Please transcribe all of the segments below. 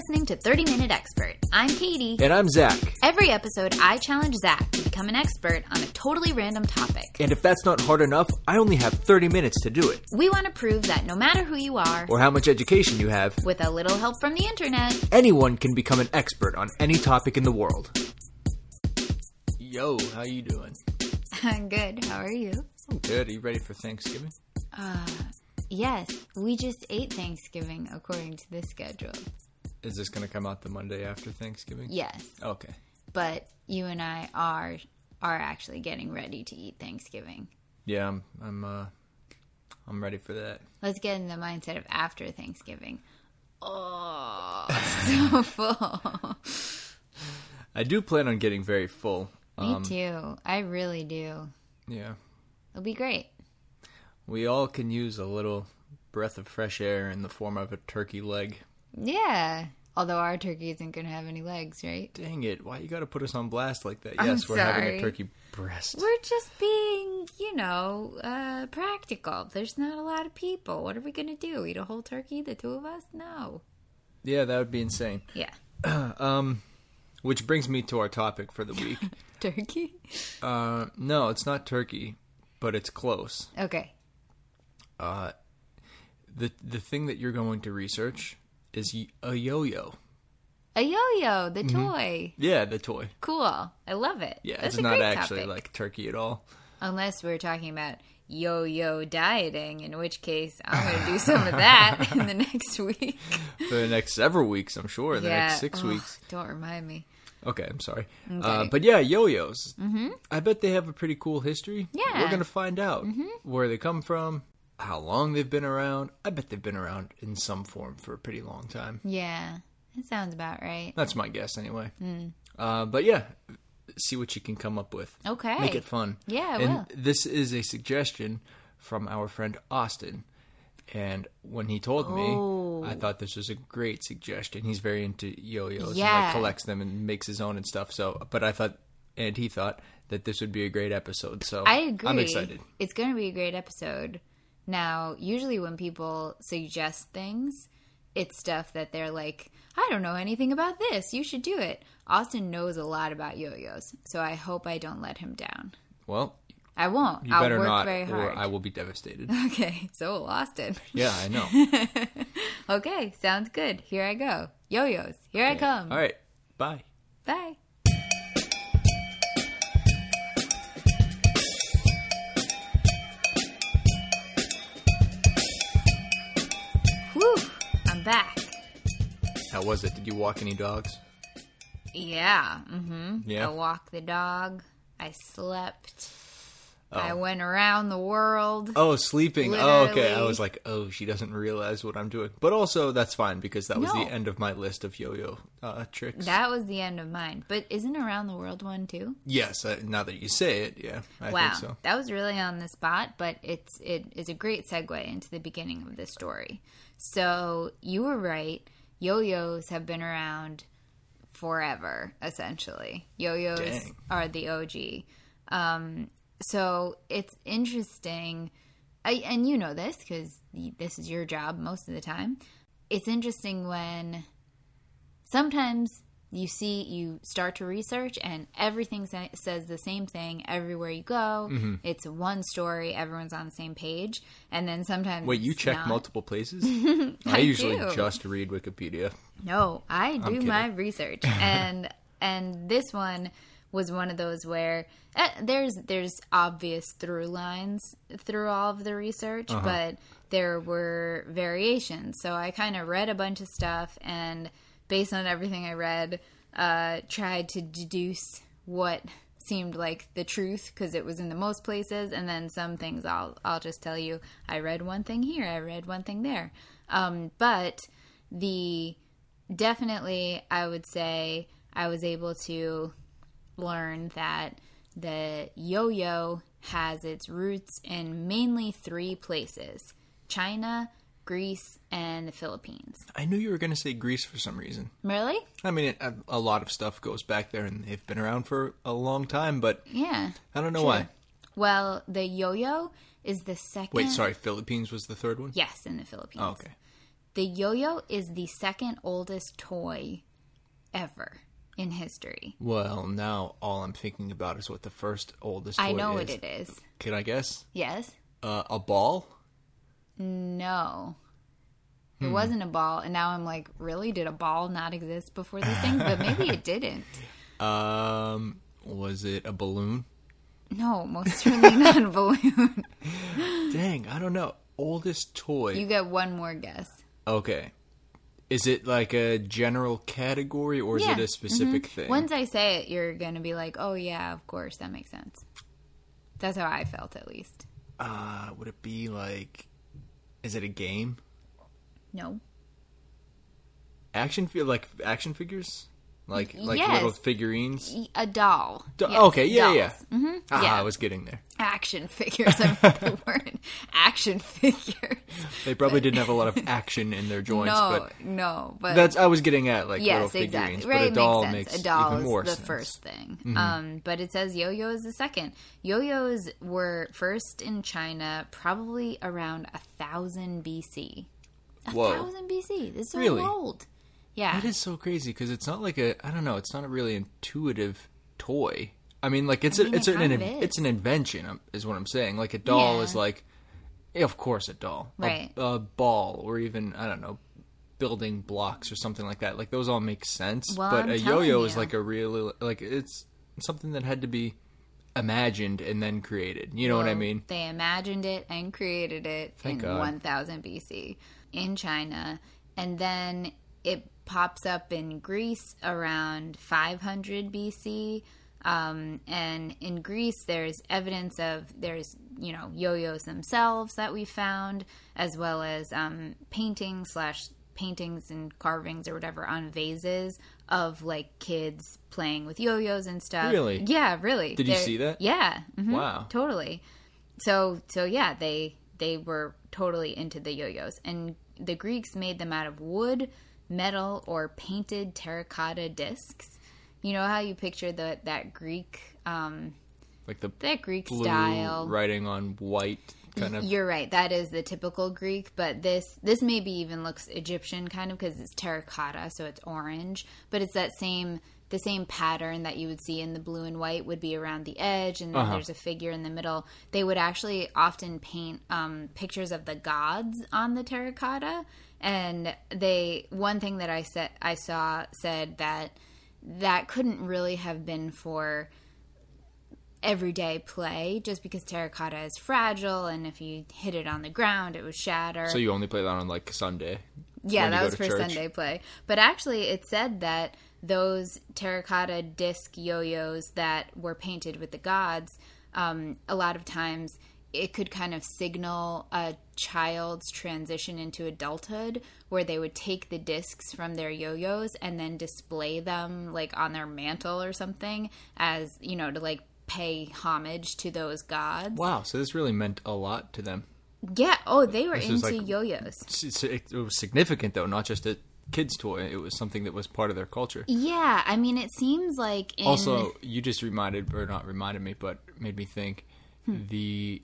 listening to 30 Minute Expert. I'm Katie. And I'm Zach. Every episode, I challenge Zach to become an expert on a totally random topic. And if that's not hard enough, I only have 30 minutes to do it. We want to prove that no matter who you are, Or how much education you have, with a little help from the internet, anyone can become an expert on any topic in the world. Yo, how you doing? I'm good. How are you? I'm good. Are you ready for Thanksgiving? Uh, yes, we just ate Thanksgiving according to the schedule. Is this going to come out the Monday after Thanksgiving? Yes, Okay. but you and I are are actually getting ready to eat Thanksgiving. Yeah, I'm I'm uh I'm ready for that. Let's get in the mindset of after Thanksgiving. Oh, so full. I do plan on getting very full. Me too. I really do. Yeah. It'll be great. We all can use a little breath of fresh air in the form of a turkey leg. Yeah. Although our turkey isn't going to have any legs, right? Dang it, why you got to put us on blast like that? I'm Yes, we're having a turkey breast. We're just being, you know, uh, practical. There's not a lot of people. What are we going to do? Eat a whole turkey, the two of us? No. Yeah, that would be insane. Yeah. Um, which brings me to our topic for the week. Turkey? uh, no, it's not turkey, but it's close. Okay. Uh, the the thing that you're going to research is a yo-yo. A yo-yo, the toy. Yeah, the toy. Cool. I love it. Yeah, That's it's a not actually topic. like turkey at all. Unless we're talking about yo-yo dieting, in which case I'm going to do some of that in the next week. For the next several weeks, I'm sure. The yeah. next six Ugh, weeks. Don't remind me. Okay, I'm sorry. Uh, but yeah, yo-yos. Mm-hmm. I bet they have a pretty cool history. Yeah. We're gonna find out where they come from, how long they've been around. I bet they've been around in some form for a pretty long time. Yeah. That sounds about right. That's my guess, anyway. Hmm. Uh, but yeah, see what you can come up with. Okay. Make it fun. Yeah, I and will. this is a suggestion from our friend Austin. And when he told me, I thought this was a great suggestion. He's very into yo-yos and Yeah. like collects them and makes his own and stuff. So, but I thought, and he thought that this would be a great episode. So I agree. I'm excited. It's going to be a great episode. Now, usually when people suggest things, it's stuff that they're like, I don't know anything about this. You should do it. Austin knows a lot about yo-yos, so I hope I don't let him down. Well, I won't. you I'll better work not, very or hard. I will be devastated. Okay, so will Austin. yeah, I know. Okay, sounds good. Here I go. Yo-yos. Here I come. All right, bye. Bye. How was it? Did you walk any dogs? Yeah, mm-hmm. Yeah. I walked the dog. I slept. Oh. I went around the world. Oh, sleeping. Oh, okay. I was like, oh, she doesn't realize what I'm doing. But also, that's fine because that was No. the end of my list of yo-yo uh, tricks. That was the end of mine. But isn't around the world one too? yes, uh, now that you say it, yeah, I wow, think so. that was really on the spot, but it's it is a great segue into the beginning of this story. So you were right. Yo-yos have been around forever, essentially. Yo-yos Dang. are the OG. Um, so it's interesting, I, and you know this because this is your job most of the time. It's interesting when sometimes you see you start to research and everything sa- says the same thing everywhere you go Mm-hmm. it's one story everyone's on the same page and then sometimes Wait, you check not. multiple places? I I usually do. just read Wikipedia. no i do my research and and this one was one of those where uh, there's there's obvious through lines through all of the research but there were variations so i kind of read a bunch of stuff and based on everything i read uh tried to deduce what seemed like the truth because it was in the most places and then some things i'll i'll just tell you i read one thing here i read one thing there. Um but the definitely i would say i was able to learn that the yo-yo has its roots in mainly three places. China greece and the philippines I knew you were going to say Greece for some reason. really I mean, it, a, lot of stuff goes back there, and they've been around for a long time, but yeah I don't know Sure. why. well the yo-yo is the second Wait, sorry, Philippines was the third one? yes in the philippines Oh, okay. The yo-yo is the second oldest toy ever in history. Well, now all I'm thinking about is what the first oldest. I know is. what it is. Can I guess? Yes. Uh, a ball. No. It Hmm. wasn't a ball, and now I'm like, really? Did a ball not exist before these things? But maybe it didn't. Um, was it a balloon? No, most certainly not a balloon. Dang, I don't know. Oldest toy. You get one more guess. Okay. Is it like a general category or is it a specific thing? Once I say it, you're going to be like, oh, yeah, of course, that makes sense. That's how I felt, at least. Uh, would it be like? Is it a game? No. Action feel like action figures, like like yes. little figurines. A doll. Do- Yes, okay, yeah, yeah. Mm-hmm. Ah, yeah. I was getting there. Action figures. I the word. Action figures. They probably didn't have a lot of action in their joints, no, but no, but that's I was getting at like little yes, figurines. exactly. But a doll makes makes, a doll even more the sense. first thing. Mm-hmm. Um, but it says yo-yo is the second. Yo-yos were first in China probably around a thousand BC. A Whoa. thousand BC. This is so Really? old. Yeah. That is so crazy because it's not like a I don't know. It's not a really intuitive toy. I mean, like it's I mean, a, it's it an, kind in- of is. it's an invention um, is what I'm saying. Like a doll Yeah. is like, of course, a doll, A- Right. A, ball, or even I don't know, building blocks or something like that. Like those all make sense. Well, but I'm a yo-yo is like a real like it's something that had to be imagined and then created. You know what I mean? They imagined it and created it Thank in God. 1000 BC in China. And then it pops up in Greece around 500 BC. Um, and in Greece, there's evidence of there's you know yo-yos themselves that we found, as well as um, paintings slash paintings and carvings or whatever on vases of like kids playing with yo-yos and stuff. Really? Yeah, really. Did you They're- see that? Yeah. mhm, Wow. Totally. So so yeah, they they were totally into the yo-yos, and the Greeks made them out of wood, metal, or painted terracotta discs. You know how you picture the that Greek um, Like the that Greek style. writing on white kind of. You're right. That is the typical Greek, but this this maybe even looks Egyptian kind of because it's terracotta, so it's orange. But it's that same the same pattern that you would see in the blue and white would be around the edge, and then Uh-huh. there's a figure in the middle. They would actually often paint um, pictures of the gods on the terracotta, and they one thing that I said I saw said that that couldn't really have been for everyday play just because terracotta is fragile and if you hit it on the ground it would shatter. So you only play that on like Sunday. yeah, that was for church. Sunday play. But actually it said that those terracotta disc yo-yos that were painted with the gods um, a lot of times it could kind of signal a child's transition into adulthood where they would take the discs from their yo-yos and then display them like on their mantle or something as you know to like pay homage to those gods. Wow, so this really meant a lot to them. yeah. Oh they were This into like- yo-yos. It was significant though, not just a kid's toy. It was something that was part of their culture. yeah i mean it seems like in Also, you just reminded, or not reminded me, but made me think Hmm. the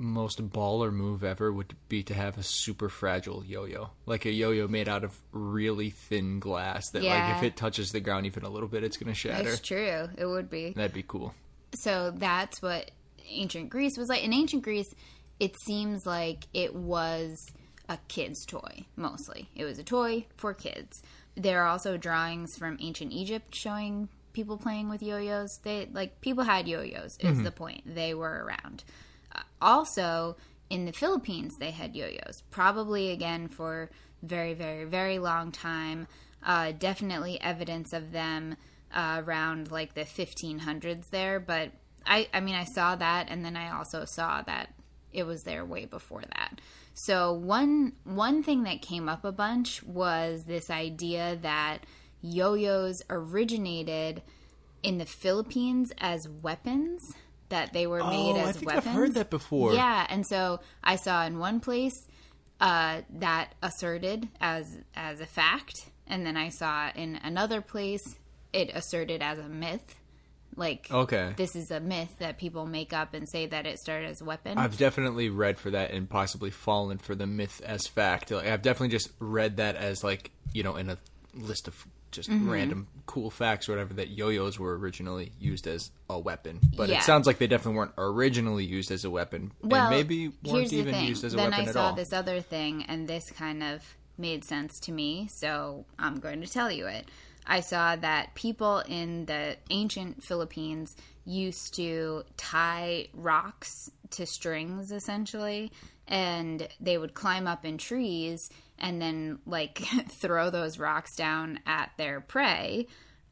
most baller move ever would be to have a super fragile yo-yo, like a yo-yo made out of really thin glass that, like, if it touches the ground even a little bit, it's gonna shatter. That's true. It would be. That'd be cool. So that's what ancient Greece was like. In ancient Greece, it seems like it was a kid's toy mostly. It was a toy for kids. There are also drawings from ancient Egypt showing people playing with yo-yos. They like people had yo-yos. Is the point? They were around. Uh, also, in the Philippines, they had yo-yos. Probably again for very, very, very long time. Uh, definitely evidence of them uh, around like the 1500s there. But I, I mean, I saw that, and then I also saw that it was there way before that. So one one thing that came up a bunch was this idea that yo-yos originated in the Philippines as weapons that they were made Oh, as I think weapons. I've heard that before. Yeah, and so I saw in one place uh, that asserted as as a fact, and then I saw in another place it asserted as a myth, Like, Okay. this is a myth that people make up and say that it started as a weapon. I've definitely read for that and possibly fallen for the myth as fact. Like, I've definitely just read that as like you know in a list of just Mm-hmm. random cool facts or whatever that yo-yos were originally used as a weapon. But Yeah. it sounds like they definitely weren't originally used as a weapon, well, and maybe here's weren't the even thing. used as a then weapon I saw this other thing, and this kind of made sense to me, so I'm going to tell you it. I saw that people in the ancient Philippines used to tie rocks to strings, essentially, and they would climb up in trees and then like throw those rocks down at their prey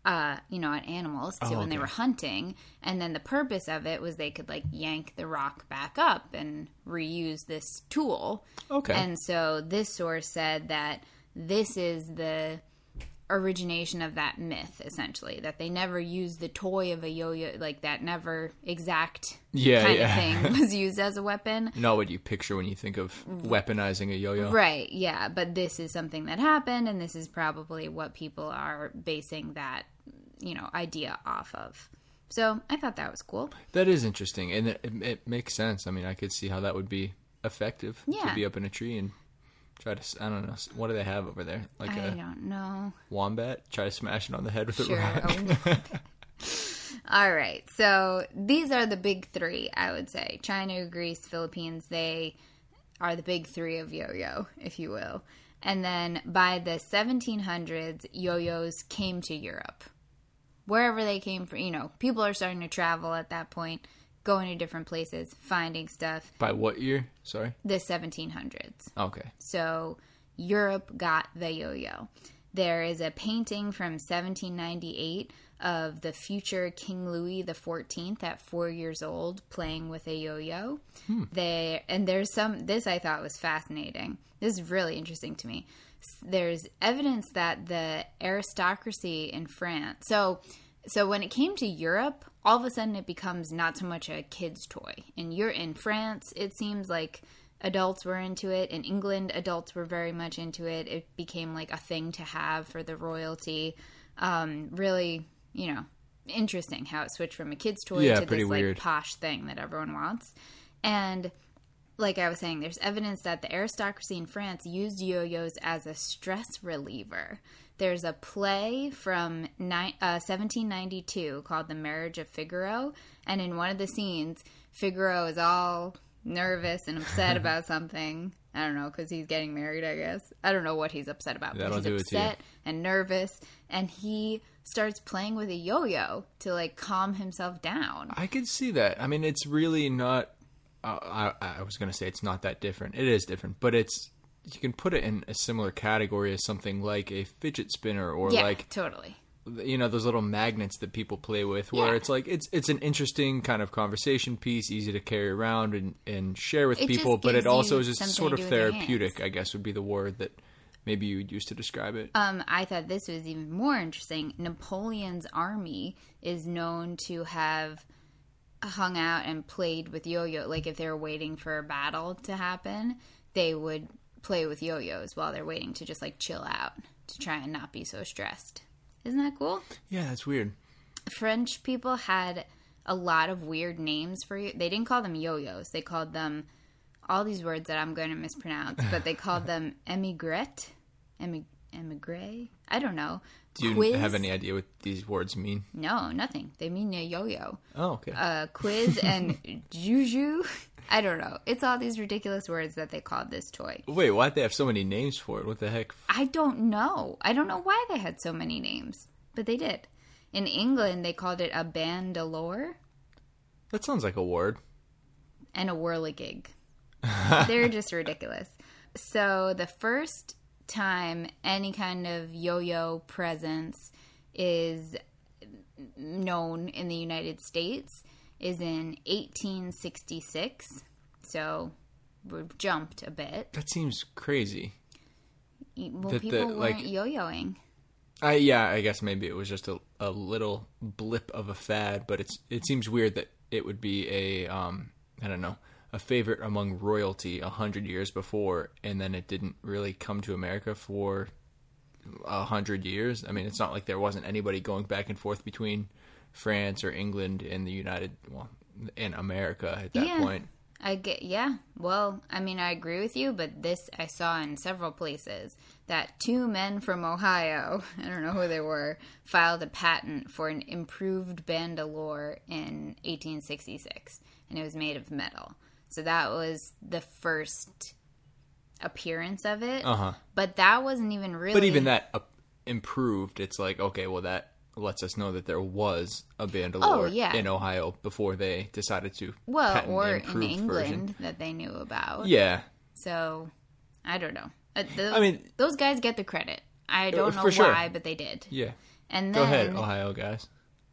uh, you know, at animals Oh, when they were hunting. And then the purpose of it was they could like yank the rock back up and reuse this tool. Okay. And so this source said that this is the origination of that myth, essentially, that they never used the toy of a yo yo, like that never exact Yeah, kind yeah. of thing was used as a weapon. Not what you picture when you think of weaponizing a yo-yo. Right, yeah, but this is something that happened, and this is probably what people are basing that, you know, idea off of. So I thought that was cool. That is interesting, and it, it, it makes sense. I mean, I could see how that would be effective Yeah. to be up in a tree and try to. I don't know. What do they have over there? Like I a don't know. wombat? Try to smash it on the head with a Sure. rock. All right. So these are the big three, I would say. China, Greece, Philippines, they are the big three of yo yo, if you will. And then by the 1700s, yo yo's came to Europe. Wherever they came from, you know, people are starting to travel at that point, going to different places, finding stuff. By what year? Sorry. The 1700s. Okay. So Europe got the yo yo. There is a painting from 1798 of the future King Louis XIV at four years old playing with a yo yo. Hmm. They and there's some. This I thought was fascinating. This is really interesting to me. There's evidence that the aristocracy in France. So so when it came to Europe, all of a sudden it becomes not so much a kid's toy. And you're in France, it seems like adults were into it. In England, adults were very much into it. It became like a thing to have for the royalty. Um, really, you know, interesting how it switched from a kid's toy Yeah, to this weird. like posh thing that everyone wants. And like I was saying, there's evidence that the aristocracy in France used yo-yos as a stress reliever. There's a play from ni- uh, 1792 called The Marriage of Figaro, and in one of the scenes, Figaro is all nervous and upset about something. I don't know because he's getting married. I guess I don't know what he's upset about. That'll but do he's it to you. upset and nervous, and he starts playing with a yo-yo to like calm himself down. I could see that. I mean, it's really not. Uh, I, I was going to say it's not that different. It is different, but it's you can put it in a similar category as something like a fidget spinner or yeah, like totally. you know those little magnets that people play with where Yeah. it's like it's it's an interesting kind of conversation piece easy to carry around and, and share with It people but it also is just sort of do with your therapeutic i guess would be the word that maybe you would use to describe it Um, I thought this was even more interesting. Napoleon's army is known to have hung out and played with yo-yo. Like if they were waiting for a battle to happen, they would play with yo-yos while they're waiting to just like chill out to try and not be so stressed. Isn't that cool? yeah that's weird French people had a lot of weird names for you. They didn't call them yo-yos. They called them all these words that I'm going to mispronounce, but they called them emigrette, Emi- emigre. I don't know. do you Quiz? have any idea what these words mean No, nothing. They mean a yo-yo. oh okay Uh, quiz and juju. I don't know. It's all these ridiculous words that they called this toy. wait why'd they have so many names for it what the heck I don't know. I don't know why they had so many names, but they did. In England, they called it a bandolore. that sounds like a word and a whirligig. They're just ridiculous. So the first time any kind of yo-yo presence is known in the United States is in 1866. So we've jumped a bit. that seems crazy Well, That the- people weren't like- yo-yoing. I yeah, I guess maybe it was just a, a little blip of a fad, but it's it seems weird that it would be a um I don't know a favorite among royalty a hundred years before, and then it didn't really come to America for a hundred years. I mean, it's not like there wasn't anybody going back and forth between France or England in the United, well, in America at that Yeah. point. I get yeah. Well, I mean, I agree with you, but this I saw in several places that two men from Ohio, I don't know who they were, filed a patent for an improved bandolore in 1866, and it was made of metal. So that was the first appearance of it. Uh huh. But that wasn't even really. But even that uh, improved. It's like okay, well that lets us know that there was a bandolore Oh, yeah. in Ohio before they decided to well, or in England version. that they knew about. Yeah, So I don't know. Uh, those, I mean- those guys get the credit. I don't know sure. why, but they did. yeah. And Go ahead, Ohio guys.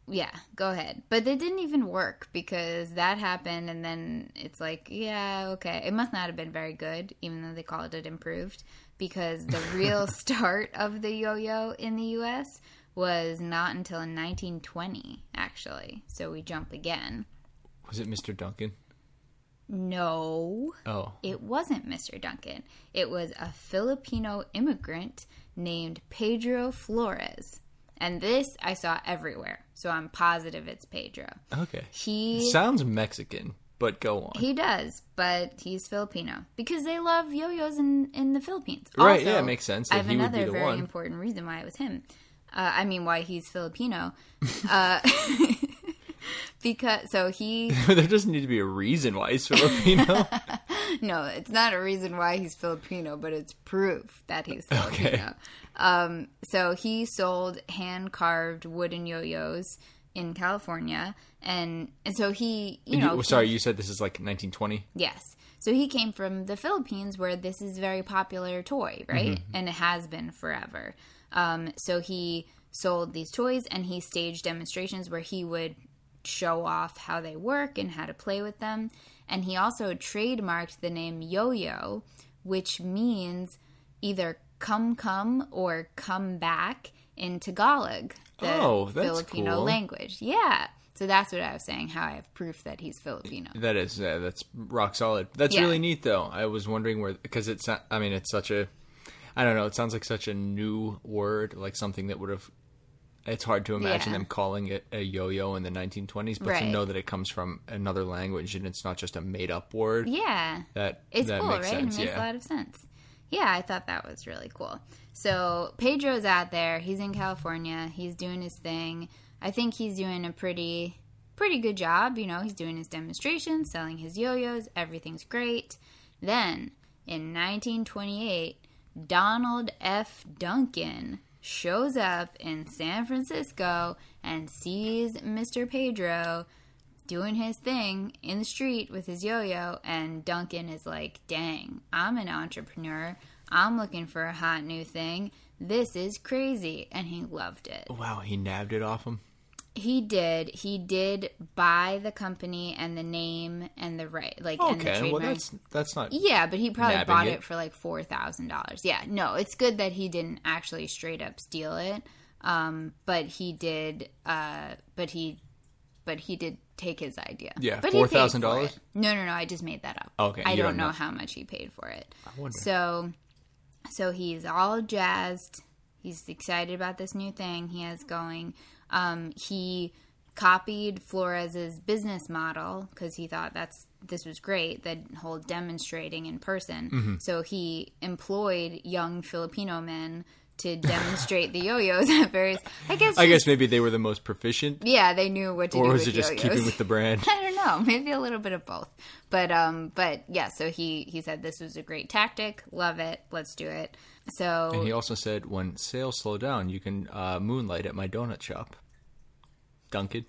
yeah, go ahead. But they didn't even work because that happened, and then it's like, yeah, okay. It must not have been very good, even though they called it improved, because the real start of the yo-yo in the U.S. was not until 1920, actually. So we jump again. Was it Mr. Duncan? No. Oh, It wasn't Mr. Duncan. It was a Filipino immigrant named Pedro Flores. And this I saw everywhere. So I'm positive it's Pedro. okay. He Sounds Mexican, but go on. he does, but he's Filipino because they love yo-yos in, in the Philippines. Right, Also, yeah, it makes sense I have he would be another the very one. important reason why it was him. Uh, I mean, why he's Filipino. uh, because so he there doesn't need to be a reason why he's Filipino. no, it's not a reason why he's Filipino, but it's proof that he's Filipino. Okay. Um, so he sold hand carved wooden yo-yos in California, and and so he, you know, You- sorry, you said this is like 1920. Yes. So he came from the Philippines where this is a very popular toy, right? And it has been forever. Um, so he sold these toys and he staged demonstrations where he would show off how they work and how to play with them. And he also trademarked the name yo yo, which means either come come or come back in Tagalog, the Oh, that's Filipino cool. language. Yeah. So that's what I was saying, how I have proof that he's Filipino. That is uh, that's rock solid. That's Yeah. really neat though. I was wondering where because it's not- I mean it's such a I don't know, it sounds like such a new word, like something that would have it's hard to imagine Yeah. them calling it a yo-yo in the 1920s, but to know that it comes from another language and it's not just a made-up word. Yeah. That It's that cool, makes right? sense. it makes yeah. a lot of sense. Yeah, I thought that was really cool. So Pedro's out there. He's in California. He's doing his thing. I think he's doing a pretty pretty good job. You know, he's doing his demonstrations, selling his yo-yos. Everything's great. Then in 1928, Donald F. Duncan shows up in San Francisco and sees Mr. Pedro doing his thing in the street with his yo-yo and Duncan is like, "Dang, I'm an entrepreneur. I'm looking for a hot new thing. This is crazy." And he loved it. Wow, he nabbed it off him. He did. He did buy the company and the name and the right like and the Okay, well that's that's not Yeah, but he probably bought it. it. for like four thousand dollars. Yeah, no, it's good that he didn't actually straight up steal it. Um, but he did. Uh, but he, but he did take his idea. Yeah, but paid for $4,000? No, no, no. I just made that up. Okay, I don't, don't know, know. how much he paid for it. I wonder. So, so he's all jazzed. He's excited about this new thing he has going. Um, he copied Flores's business model because he thought that's this was great. The whole demonstrating in person. Mm-hmm. So he employed young Filipino men to demonstrate the yo-yos at various. I guess. I guess maybe they were the most proficient Yeah, they knew what to or do. Or was it just yo-yos. keeping with the brand? I don't know, maybe a little bit of both. But um but yeah, so he he said this was a great tactic, love it, let's do it. So And he also said, when sales slow down, you can uh, moonlight at my donut shop. Duncan.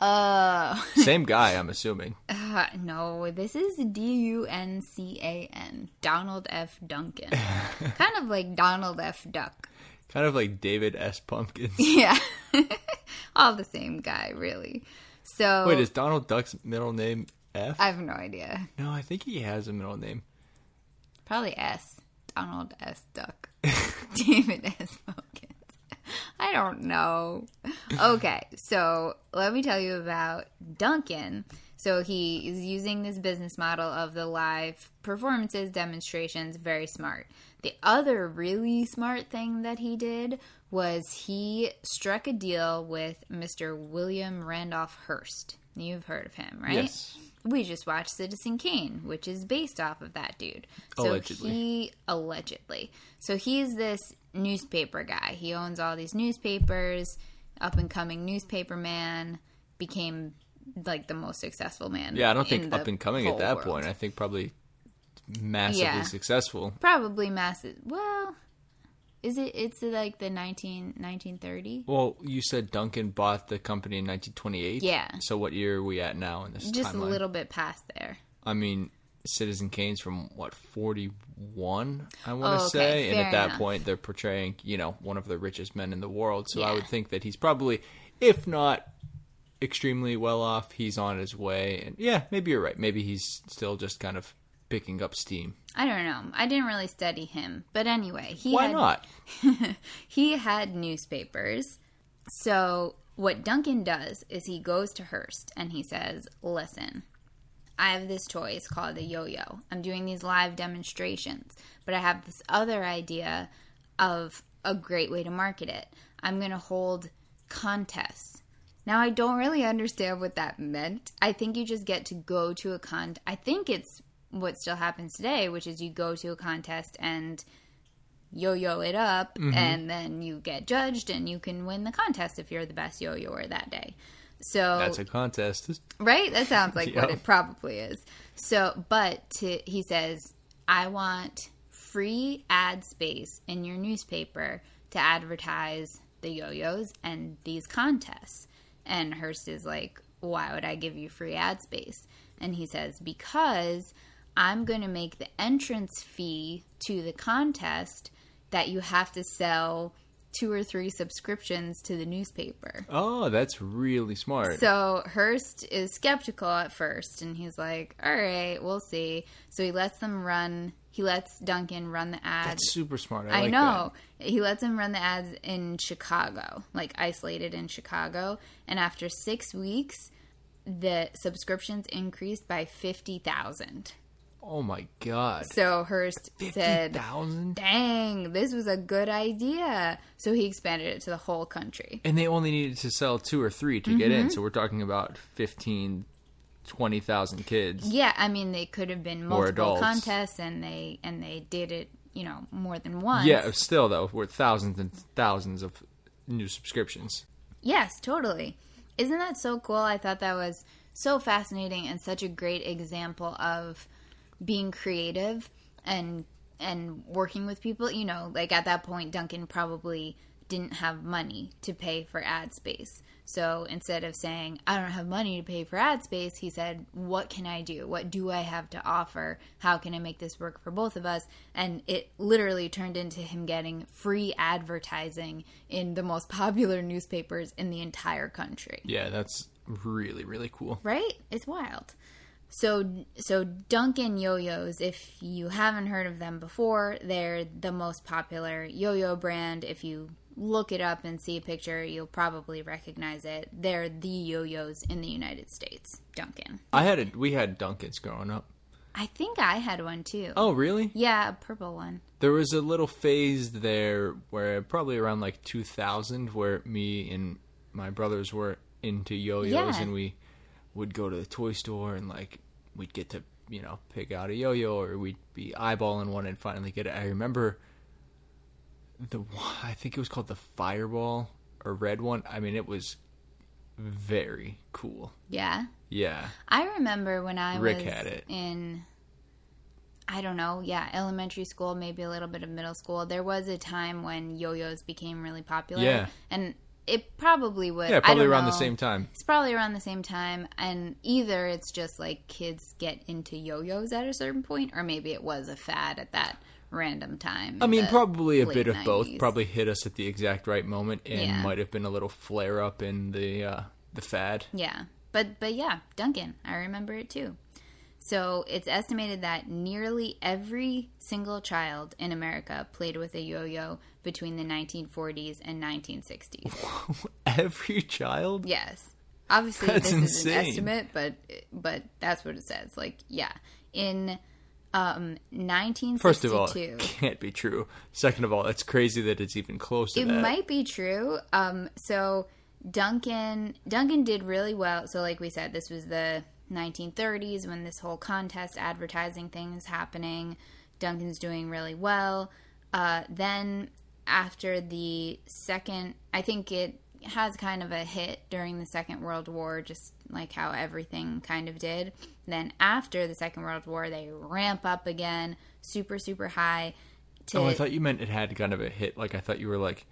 uh, Same guy, I'm assuming. uh no, this is D U N C A N. Donald F Duncan. kind of like Donald F Duck. Kind of like David S. Pumpkins. Yeah. All the same guy, really. So Wait, is Donald Duck's middle name F? I have no idea. no, I think he has a middle name. Probably S. Donald S. Duck. David S. Pumpkins. I don't know. Okay, so let me tell you about Duncan. So he is using this business model of the live performances, demonstrations, very smart. The other really smart thing that he did was he struck a deal with Mr. William Randolph Hearst. You've heard of him, right? Yes. We just watched Citizen Kane, which is based off of that dude. So Allegedly. he allegedly. So he's this newspaper guy. He owns all these newspapers, up and coming newspaper man, became like the most successful man. Yeah, I don't in think up and coming at that world. point. I think probably massively Yeah. successful. Probably massive. Well, is it? It's like the 19, 1930? Well, you said Duncan bought the company in 1928. Yeah. So what year are we at now in this Just timeline? a little bit past there. I mean, Citizen Kane's from what 41, I want to Oh, okay, say, and at that enough. point they're portraying, you know, one of the richest men in the world. So I would think that he's probably, if not extremely well off, he's on his way. And yeah, maybe you're right. Maybe he's still just kind of picking up steam. I don't know. I didn't really study him, but anyway, he Why had not? he had newspapers. So what Duncan does is he goes to Hearst and he says, "Listen, I have this toy. It's called a yo-yo. I'm doing these live demonstrations, but I have this other idea of a great way to market it. I'm going to hold contests. Now I don't really understand what that meant. I think you just get to go to a con. I think it's what still happens today, which is you go to a contest and yo-yo it up, mm-hmm. and then you get judged, and you can win the contest if you're the best yo-yoer that day. So That's a contest. Right? That sounds like what it probably is. So, but to, he says, I want free ad space in your newspaper to advertise the yo yo's and these contests. And Hearst is like, Why would I give you free ad space? And he says, Because I'm going to make the entrance fee to the contest that you have to sell two or three subscriptions to the newspaper. Oh, that's really smart. So Hearst is skeptical at first, and he's like, "All right, we'll see." So he lets them run. He lets Duncan run the ads. that's super smart. I, I like know. He lets him run the ads in Chicago, like isolated in Chicago. And after six weeks, the subscriptions increased by fifty thousand. Oh my god. So Hearst said, 50,000? "Dang, this was a good idea." So he expanded it to the whole country. And they only needed to sell two or three to get Mm-hmm. in. So we're talking about 15, 20,000 kids. Yeah, I mean they could have been multiple contests, and they and they did it, you know, more than once. Yeah, still though, we're thousands and thousands of new subscriptions. Yes, totally. Isn't that so cool? I thought that was so fascinating and such a great example of being creative and and working with people. You know, like at that point, Duncan probably didn't have money to pay for ad space. So instead of saying, I don't have money to pay for ad space, he said, What can I do? What do I have to offer? How can I make this work for both of us? And it literally turned into him getting free advertising in the most popular newspapers in the entire country. Yeah, that's really really cool. Right? It's wild. So so Duncan yo-yos, if you haven't heard of them before, they're the most popular yo-yo brand. If you look it up and see a picture, you'll probably recognize it. They're the yo-yos in the United States. Duncan. I had a we had Duncans growing up. I think I had one too. Oh, really? Yeah, a purple one. There was a little phase there where probably around like 2000 where me and my brothers were into yo-yos Yeah. and we would go to the toy store and like we'd get to, you know, pick out a yo-yo or we'd be eyeballing one and finally get it. I remember the one- I think it was called the Fireball or red one. I mean, it was very cool. Yeah. Yeah. I remember when I Rick was had it. in I don't know, yeah, elementary school, maybe a little bit of middle school. There was a time when yo-yos became really popular. Yeah. And it probably would Yeah, probably around the same time. It's probably around the same time and either it's just like kids get into yo-yos at a certain point or maybe it was a fad at that random time. I mean, probably a bit of both. Probably hit us at the exact right moment, and Yeah. might have been a little flare up in the uh, the fad. Yeah. But but yeah, Duncan, I remember it too. So it's estimated that nearly every single child in America played with a yo-yo between the 1940s and 1960s. Every child. yes. Obviously That's this is an estimate, but but that's what it says. Like, yeah. In Um, 1962. First of all, it can't be true. Second of all, it's crazy that it's even close to it that. might be true. Um, so Duncan Duncan did really well. So like we said, this was the 1930s when this whole contest advertising thing is happening. Duncan's doing really well. Uh, then after the second, I think it has kind of a hit during the Second World War, just like how everything kind of did. Then after the Second World War, they ramp up again, super super high. To, oh, I thought you meant it had kind of a hit. Like I thought you were like,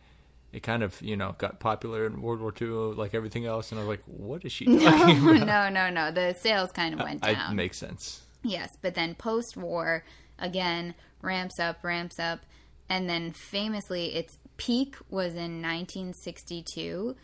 it kind of you know got popular in World War II, like everything else. And I was like, what is she talking no, about? no, no, no. The sales kind of went down. it makes sense. Yes, but then post war, again, ramps up, ramps up. And then famously, its peak was in 1962.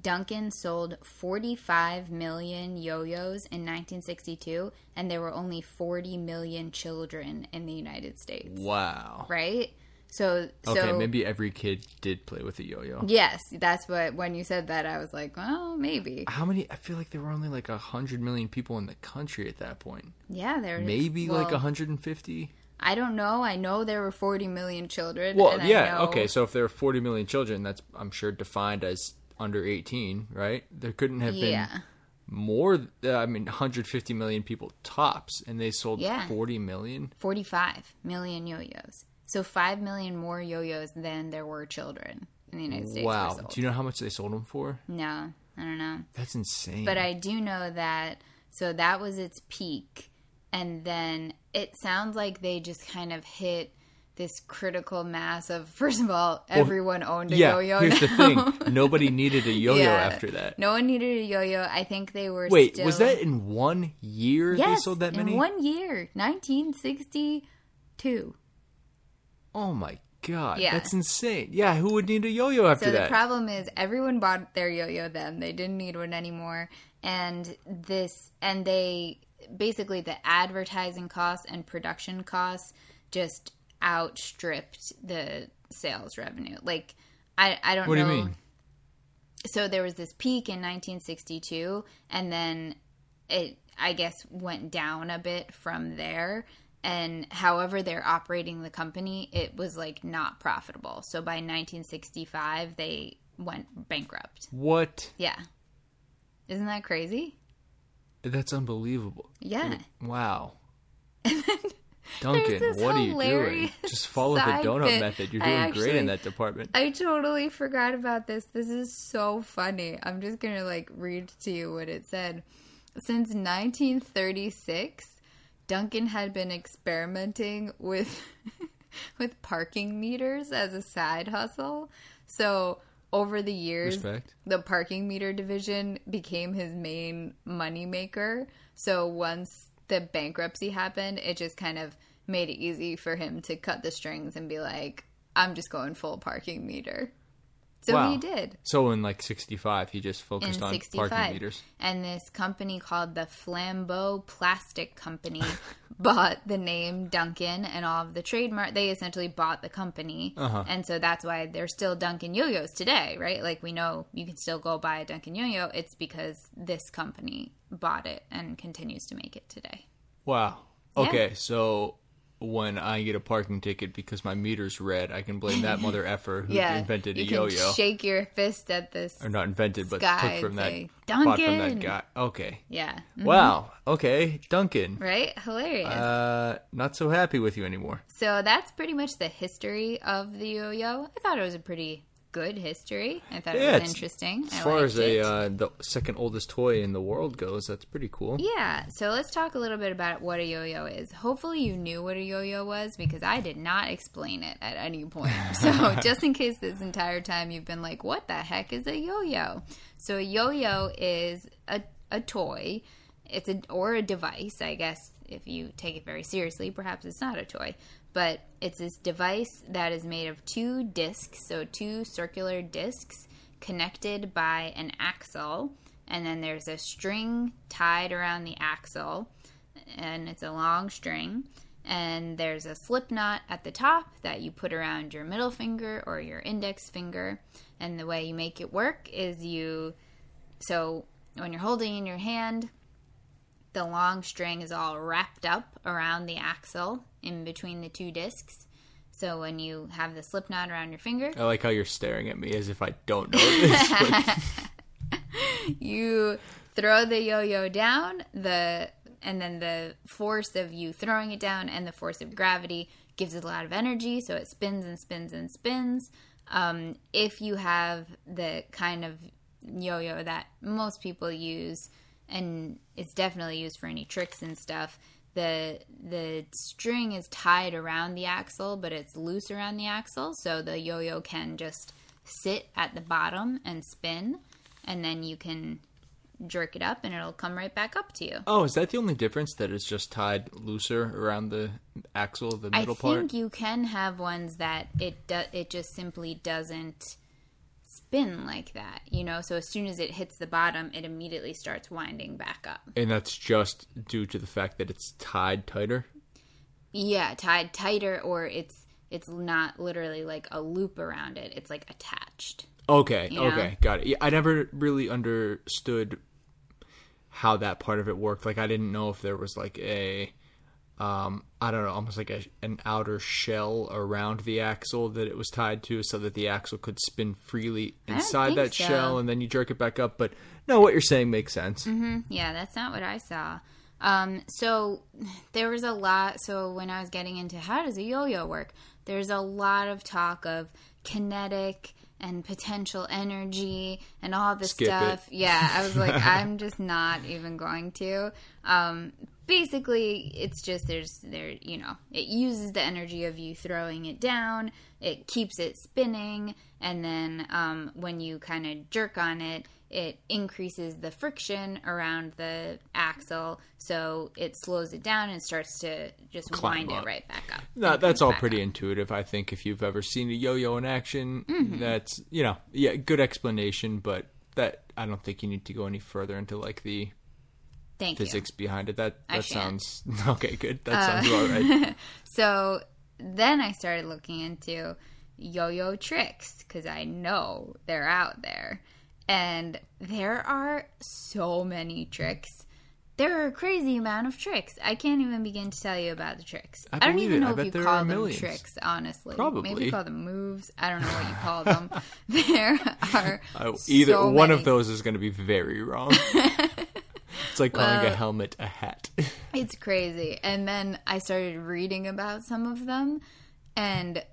Duncan sold 45 million yo yo's in 1962, and there were only 40 million children in the United States. Wow. Right? So, Okay, so maybe every kid did play with a yo-yo. yes, that's what, when you said that, I was like, well, maybe. How many? I feel like there were only like a hundred million people in the country at that point. Yeah, there Maybe like well, a hundred and fifty. I don't know. I know there were 40 million children. Well, yeah, know- okay. So if there are 40 million children, that's I'm sure defined as under 18, right? There couldn't have Yeah. been more. Uh, I mean, 150 million people tops, and they sold Yeah. 40 million. 45 million yo-yos. So 5 million more yo-yos than there were children in the United States. Wow. Do you know how much they sold them for? no, I don't know. That's insane. But I do know that so that was its peak and then it sounds like they just kind of hit this critical mass of first of all everyone owned a yeah. yo-yo here's now. the thing: nobody needed a yo-yo Yeah. after that. No one needed a yo-yo. I think they were Wait, still... was that in one year they yes, sold that many? in one year, 1962. Oh my god, Yeah. that's insane. Yeah, who would need a yo-yo after that? So the that? problem is everyone bought their yo-yo then. They didn't need one anymore. And this and they basically the advertising costs and production costs just outstripped the sales revenue. Like I I don't what do you mean? So there was this peak in 1962 and then it I guess went down a bit from there and however they're operating the company it was like not profitable so by 1965 they went bankrupt What? yeah isn't that crazy That's unbelievable. yeah Wow. Duncan, what are you doing? Just follow the donut method. You're doing great in that department. I totally forgot about this. This is so funny. I'm just going to like read to you what it said. Since 1936, Duncan had been experimenting with with parking meters as a side hustle. So, over the years, Respect. the parking meter division became his main moneymaker. So, once the bankruptcy happened, it just kind of made it easy for him to cut the strings and be like, I'm just going full parking meter. So Wow. he did So in like 65, he just in focused on 65. parking meters. And this company called the Flambeau Plastic Company bought the name Duncan and all of the trademark. They essentially bought the company. Uh-huh. And so that's why they're still Duncan yo yo's today, right? Like we know you can still go buy a Duncan yo yo. It's because this company bought it and continues to make it today. Wow. Yeah. Okay, so when I get a parking ticket because my meter's red, I can blame that mother effer who yeah. invented a you can yo-yo. shake your fist at this. or not invented, but took from that, bought from that guy. Okay. Yeah. Wow. Okay, Duncan. Right? Hilarious. Uh, not so happy with you anymore. So that's pretty much the history of the yo-yo. I thought it was a pretty good history. I thought Yeah, it was interesting. As I far as a uh, the second oldest toy in the world goes, that's pretty cool. yeah, so let's talk a little bit about what a yo-yo is. Hopefully you knew what a yo-yo was because I did not explain it at any point. So just in case this entire time you've been like, what the heck is a yo-yo? So a yo-yo is a, a toy. It's a or a device, I guess if you take it very seriously, perhaps it's not a toy. But it's this device that is made of two discs, so two circular discs connected by an axle, and then there's a string tied around the axle, and it's a long string. And there's a slip knot at the top that you put around your middle finger or your index finger. And the way you make it work is you, so when you're holding in your hand, the long string is all wrapped up around the axle in between the two discs. So when you have the slip knot around your finger, I like how you're staring at me as if I don't know this. you throw the yo-yo down, the and then the force of you throwing it down and the force of gravity gives it a lot of energy, so it spins and spins and spins. Um, if you have the kind of yo-yo that most people use, and it's definitely used for any tricks and stuff, the the string is tied around the axle, but it's loose around the axle, so the yo-yo can just sit at the bottom and spin, and then you can jerk it up and it'll come right back up to you. oh, is that the only difference? That it's just tied looser around the axle, the middle part? I think part? you can have ones that it do, it just simply doesn't spin like that, you know. So as soon as it hits the bottom, it immediately starts winding back up. And that's just due to the fact that it's tied tighter. Yeah, tied tighter, or it's it's not literally like a loop around it. It's like attached. Okay, Yeah. okay, got it. Yeah, I never really understood how that part of it worked. Like, I didn't know if there was like a, um, I don't know, almost like a, an outer shell around the axle that it was tied to, so that the axle could spin freely inside that so. shell, and then you jerk it back up. But no, what you're saying makes sense. Yeah, that's not what I saw. Um, so there was a lot. So when I was getting into how does a yo-yo work, there's a lot of talk of kinetic and potential energy and all this Skip it. stuff. Yeah, I was like, I'm just not even going to. Um, basically, it's just there's there, you know, it uses the energy of you throwing it down. It keeps it spinning, and then um, when you kind of jerk on it, it increases the friction around the axle, so it slows it down and starts to just Climb wind up. it right back up. No, that's all pretty up. intuitive. I think if you've ever seen a yo-yo in action, Mm-hmm. that's you know, yeah, good explanation. But that I don't think you need to go any further into like the Thank physics behind it. That that sounds okay. Good. That Uh, sounds all right. So then I started looking into yo-yo tricks because I know they're out there, and there are so many tricks. There are a crazy amount of tricks. I can't even begin to tell you about the tricks. I I, don't even it. Know if you call them millions. tricks. Honestly, Probably. maybe call them moves. I don't know what you call them. there are either so one many. of those is going to be very wrong. It's like calling a helmet a hat. It's crazy. And then I started reading about some of them. And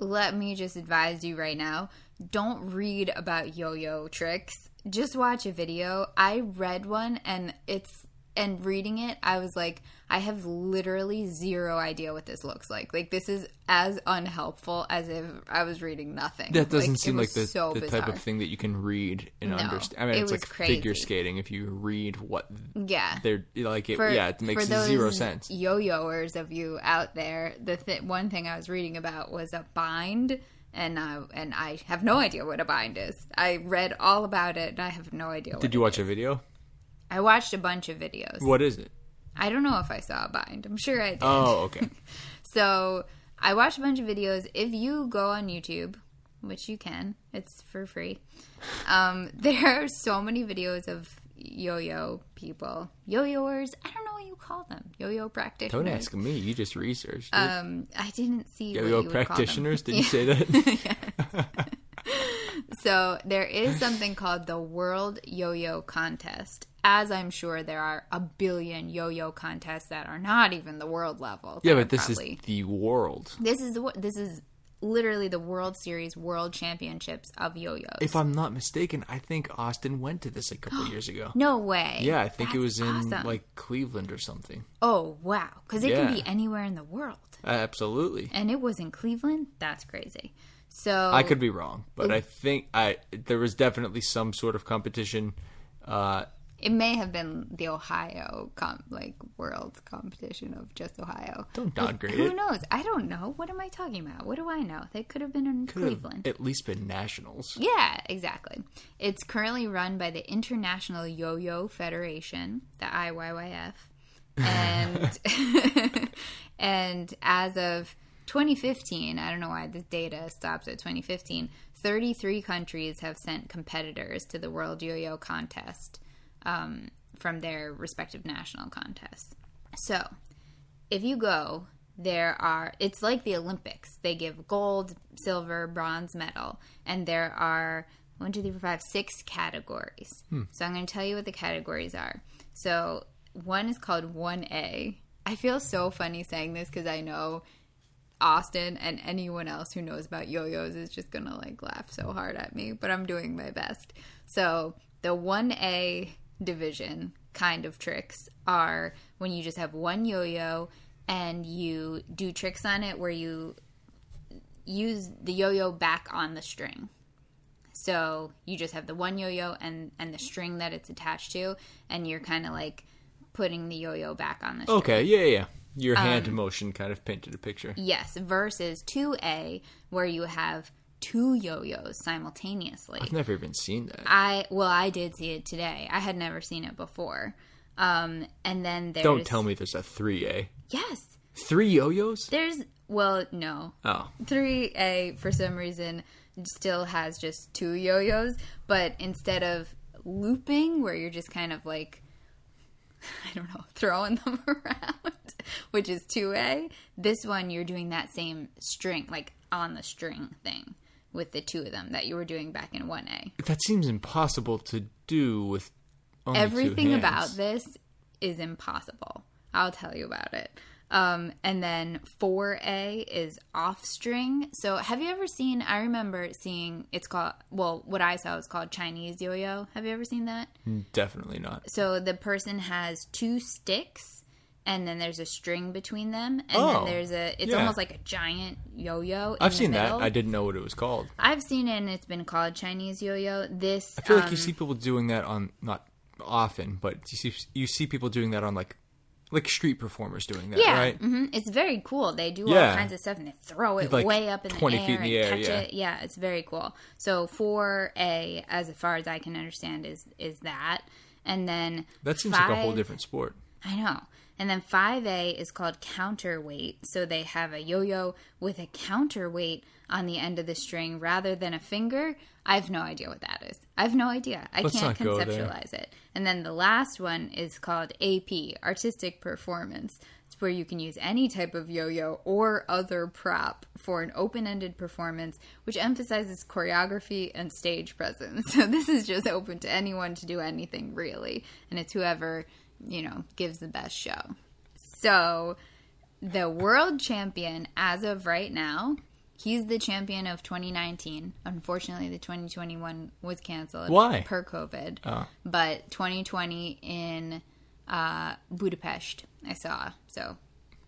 let me just advise you right now don't read about yo yo tricks. Just watch a video. I read one and it's, and reading it, I was like, I have literally zero idea what this looks like. Like, this is as unhelpful as if I was reading nothing. That doesn't it seem like the, so the type of thing that you can read and No, understand. I mean, it it's like figure skating. If you read what Yeah. they're like, it, for, yeah, it makes for those zero sense. Yo-yoers of you out there, the th- one thing I was reading about was a bind, and I and I have no idea what a bind is. I read all about it, and I have no idea. What Did you watch is. a video? I watched a bunch of videos. What is it? I don't know if I saw a bind. I'm sure I did. Oh, okay. So I watched a bunch of videos. If you go on YouTube, which you can, it's for free. Um, there are so many videos of yo-yo people, yo-yoers. I don't know what you call them. Yo-yo practitioners. Don't ask me. You just researched. it. Um, I didn't see what Yo-yo you would call them. practitioners. Did you say that? So there is something called the World Yo-Yo Contest. As I'm sure there are a billion yo-yo contests that are not even the world level. yeah, but this probably- is the world. this is the this is literally the World Series World Championships of yo-yos. If I'm not mistaken, I think Austin went to this a couple years ago. no way. Yeah, I think it was in awesome. like Cleveland or something. oh wow, because it can be anywhere in the world, Absolutely. and it was in Cleveland. That's crazy. So I could be wrong, but I think I there was definitely some sort of competition. Uh, It may have been the Ohio com- like world competition of just Ohio. Don't Like, downgrade Who knows? I don't know. What am I talking about? What do I know? They could have been in could have Cleveland. at least been nationals. Yeah, exactly. It's currently run by the International Yo-Yo Federation, the IYYF, and and as of 2015, I don't know why the data stops at 2015. 33 countries have sent competitors to the World Yo-Yo Contest um, from their respective national contests. So, if you go, there are it's like the Olympics. They give gold, silver, bronze medal, and there are one, two, three, four, five, six categories. So I'm going to tell you what the categories are. So one is called 1A. I feel so funny saying this because I know Austin and anyone else who knows about yo-yos is just going to like laugh so hard at me, but I'm doing my best. So the 1A division kind of tricks are when you just have one yo-yo and you do tricks on it where you use the yo-yo back on the string. So you just have the one yo-yo and and the string that it's attached to, and you're kind of like putting the yo-yo back on the string. Okay, yeah, yeah. Your Um, hand motion kind of painted a picture. Yes, versus 2A where you have two yo-yos simultaneously. I've never even seen that. I well, I did see it today. I had never seen it before. Um, and then there's Don't tell me there's a 3A. Yes, Three yo-yos? there's well, no, Oh. 3A for some reason still has just two yo-yos, but instead of looping where you're just kind of like I don't know, throwing them around, which is 2A, this one you're doing that same string like on the string thing with the two of them that you were doing back in 1A. That seems impossible to do with only two Everything about this is impossible. I'll tell you about it. Um, and then 4A is off string. So, have you ever seen? I remember seeing it's called, well, what I saw was called Chinese yo yo. Have you ever seen that? Definitely not. So, the person has two sticks and then there's a string between them. And Oh, then there's a, it's yeah. almost like a giant yo yo. I've seen that. I didn't know what it was called. I've seen it and it's been called Chinese yo yo. This, I feel like um, you see people doing that on not often, but you see you see people doing that on like like street performers doing that, Yeah, right? hmm it's very cool. They do Yeah. all kinds of stuff and they throw it Like way up in the air feet in the and air, catch yeah. it. Yeah, it's very cool. So 4A, as far as I can understand, is is that, and then That seems like a whole different sport. I know. And then 5A is called counterweight. So they have a yo yo with a counterweight on the end of the string rather than a finger. I have no idea what that is. I have no idea. I Let's can't not go there. conceptualize it. And then the last one is called AP, Artistic Performance. It's where you can use any type of yo yo or other prop for an open ended performance, which emphasizes choreography and stage presence. So this is just open to anyone to do anything, really. And it's whoever, you know, gives the best show. So the world champion as of right now, he's the champion of 2019. Unfortunately, the 2021 was canceled. Why? Per COVID. Oh. But 2020 in uh, Budapest, I saw. So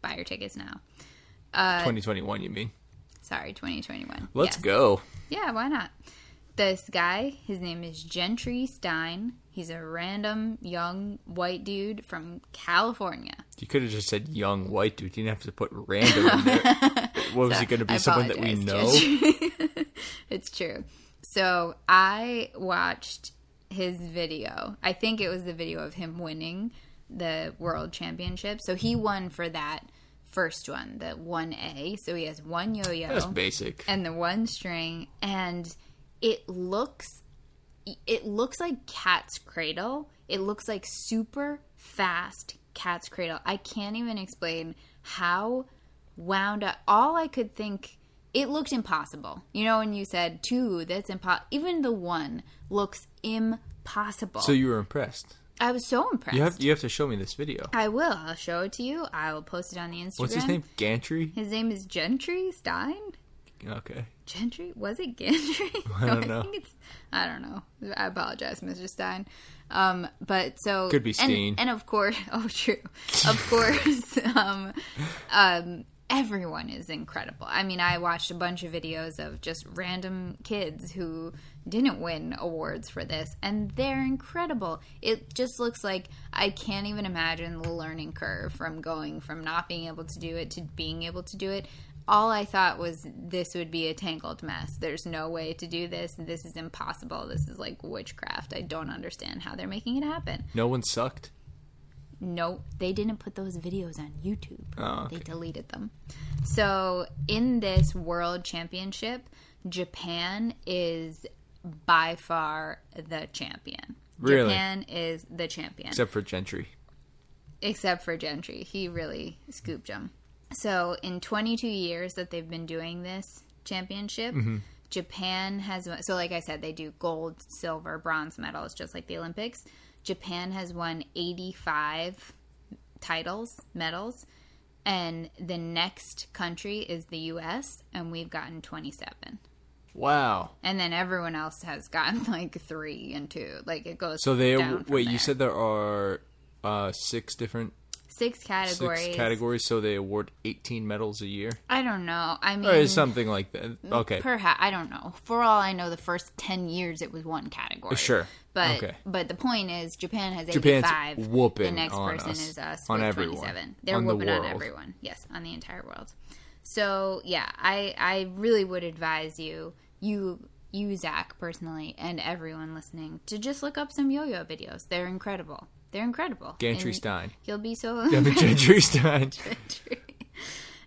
buy your tickets now. Uh, 2021, you mean? Sorry, 2021. Let's Yes. go. Yeah, why not? This guy, his name is Gentry Stein. He's a random young white dude from California. You could have just said young white dude. You didn't have to put random in there. What was it going to be? I Someone that we know? It's true. So I watched his video. I think it was the video of him winning the world championship. So he won for that first one, the 1A. So he has one yo yo That's basic. and the one string and it looks it looks like cat's cradle. It looks like super fast cat's cradle. I can't even explain how wound up. All i could think it looked impossible. You know when you said two that's impossible even the one looks impossible. So you were impressed. i was so impressed. You have you have to show me this video. i will. I'll show it to you. I will post it on the instagram What's his name? Gantry. his name is gentry stein Okay. Gentry? Was it Gentry? I don't know. think it's, I don't know. I apologize, Mr. Stein. Um, but so Could be and- and, of course, oh, true. Of course, um, um, everyone is incredible. I mean, I watched a bunch of videos of just random kids who didn't win awards for this, and they're incredible. It just looks like I can't even imagine the learning curve from going from not being able to do it to being able to do it all I thought was this would be a tangled mess. There's no way to do this. This is impossible. This is like witchcraft. I don't understand how they're making it happen. No one sucked. No, they didn't put those videos on YouTube. Oh, okay. They deleted them. So, in this world championship, Japan is by far the champion. Really? Japan is the champion Except for Gentry. except for Gentry. He really scooped him. So, in 22 years that they've been doing this championship, Japan has so like I said they do gold, silver, bronze medals just like the Olympics. Japan has won 85 titles, medals, and the next country is the US and we've gotten 27. Wow. And then everyone else has gotten like 3 and 2. Like it goes So they wait. You said there are uh, six different six categories. six categories. So they award eighteen medals a year, I don't know. I mean or something like that. Okay. Perhaps I don't know. For all I know, the first ten years it was one category. Sure. but Okay. but the point is, Japan has Japan's eighty-five. whooping The next on person us. is us On everyone. twenty-seven. They're On the whooping on everyone. Yes, on the entire world. So yeah, I I really would advise you you you Zach personally and everyone listening to just look up some yo-yo videos. They're incredible. They're incredible. Gantry And Stein. You'll be so Gavin Gentry Stein. Gantry.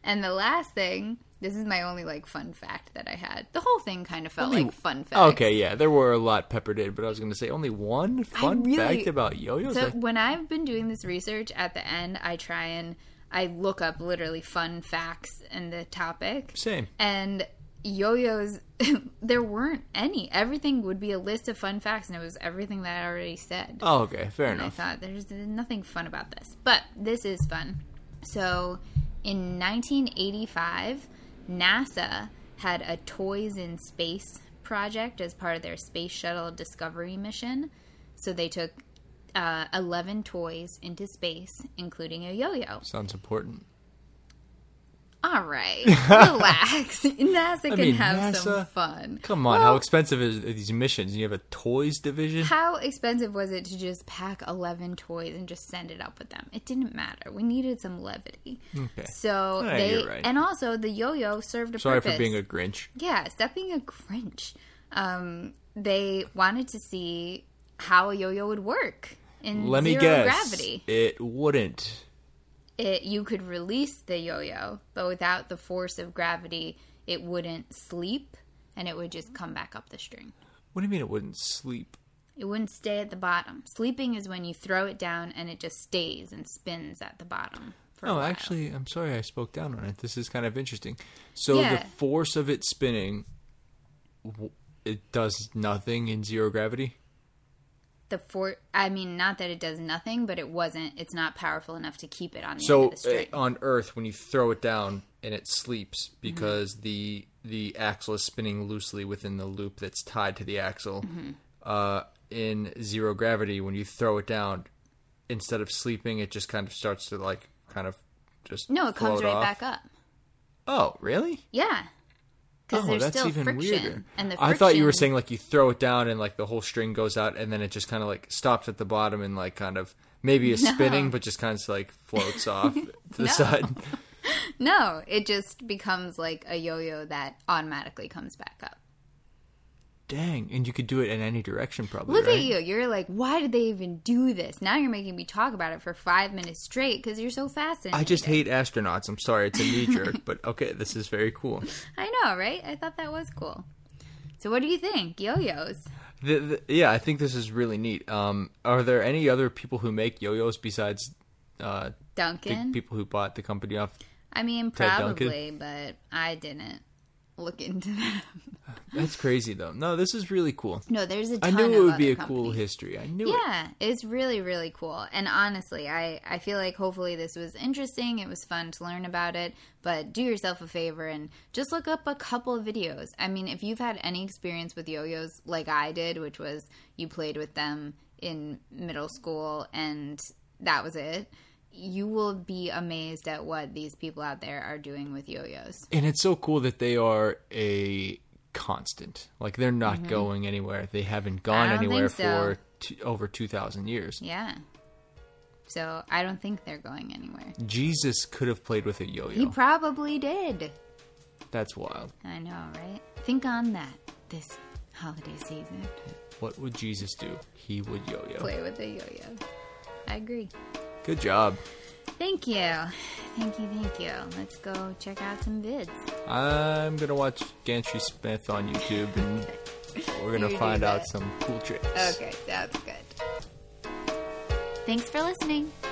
And the last thing, this is my only like fun fact that I had. The whole thing kind of felt Only- like fun fact. Okay, yeah, there were a lot peppered in, but I was going to say only one fun really- fact about yo-yos. So when I've been doing this research, at the end I try and I look up literally fun facts in the topic. Same. And yo-yos, there weren't any. Everything would be a list of fun facts, and it was everything that I already said. Oh, okay, fair And I thought there's nothing fun about this, but this is fun. So, in 1985, NASA had a Toys in Space project as part of their Space Shuttle Discovery mission. So they took uh, 11 toys into space, including a yo-yo. Sounds important. All right, relax. NASA can mean, have some fun. Come on, Well, how expensive is are these missions? You have a toys division. How expensive was it to just pack 11 toys and just send it up with them? It didn't matter. We needed some levity. Okay. So Yeah, they right. and also the yo-yo served a Sorry purpose. Sorry for being a Grinch. yeah, stop being a Grinch. Um, they wanted to see how a yo-yo would work in Let me zero guess. gravity. It wouldn't. It you could release the yo-yo, but without the force of gravity, it wouldn't sleep and it would just come back up the string. What do you mean it wouldn't sleep? It wouldn't stay at the bottom. Sleeping is when you throw it down and it just stays and spins at the bottom. Oh, actually, I'm sorry I spoke down on it. This is kind of interesting. So Yeah. the force of it spinning, it does nothing in zero gravity. The for I mean, not that it does nothing, but it wasn't. It's not powerful enough to keep it on the So the uh, on Earth, when you throw it down and it sleeps Mm-hmm. because the the axle is spinning loosely within the loop that's tied to the axle. Mm-hmm. Uh, in zero gravity, when you throw it down, instead of sleeping, it just kind of starts to like kind of just no, it comes right off. back up. Oh, really? Yeah, because Oh, there's that's still even friction, weirder. and the I thought you were saying like you throw it down and like the whole string goes out and then it just kind of like stops at the bottom and like kind of maybe is No. spinning but just kind of like floats off to the No. side. no, it just becomes like a yo-yo that automatically comes back up. Dang, and you could do it in any direction probably. Look right? at you. You're like, why did they even do this? Now you're making me talk about it for five minutes straight because you're so fascinated. I just hate astronauts. I'm sorry, it's a knee jerk, but okay, this is very cool. I know, right? I thought that was cool. So, what do you think, yo-yos? The, the, yeah, I think this is really neat. Um, are there any other people who make yo-yos besides uh, Duncan? people who bought the company off? I mean, probably, but I didn't look into them. That's crazy though. No, this is really cool. no, there's a I knew it would be a other cool history. I knew yeah, it. Yeah, it's really, really cool. And honestly, I, I feel like hopefully this was interesting. It was fun to learn about it. But do yourself a favor and just look up a couple of videos. I mean, if you've had any experience with yo yos like I did, which was you played with them in middle school and that was it, you will be amazed at what these people out there are doing with yo yos. And it's so cool that they are a constant. Like they're not going anywhere. They haven't gone Mm-hmm. Anywhere so. for t- over 2000 years. Yeah. So I don't think they're going anywhere. Jesus could have played with a yo-yo. He probably did. That's wild. I know, right? Think on that this holiday season. What would Jesus do? He would yo-yo. Play with a yo-yo. I agree. Good job. Thank you. Thank you, thank you. Let's go check out some vids. I'm going to watch Gantry Smith on YouTube and we're going to find out some cool tricks. Okay, that's good. Thanks for listening.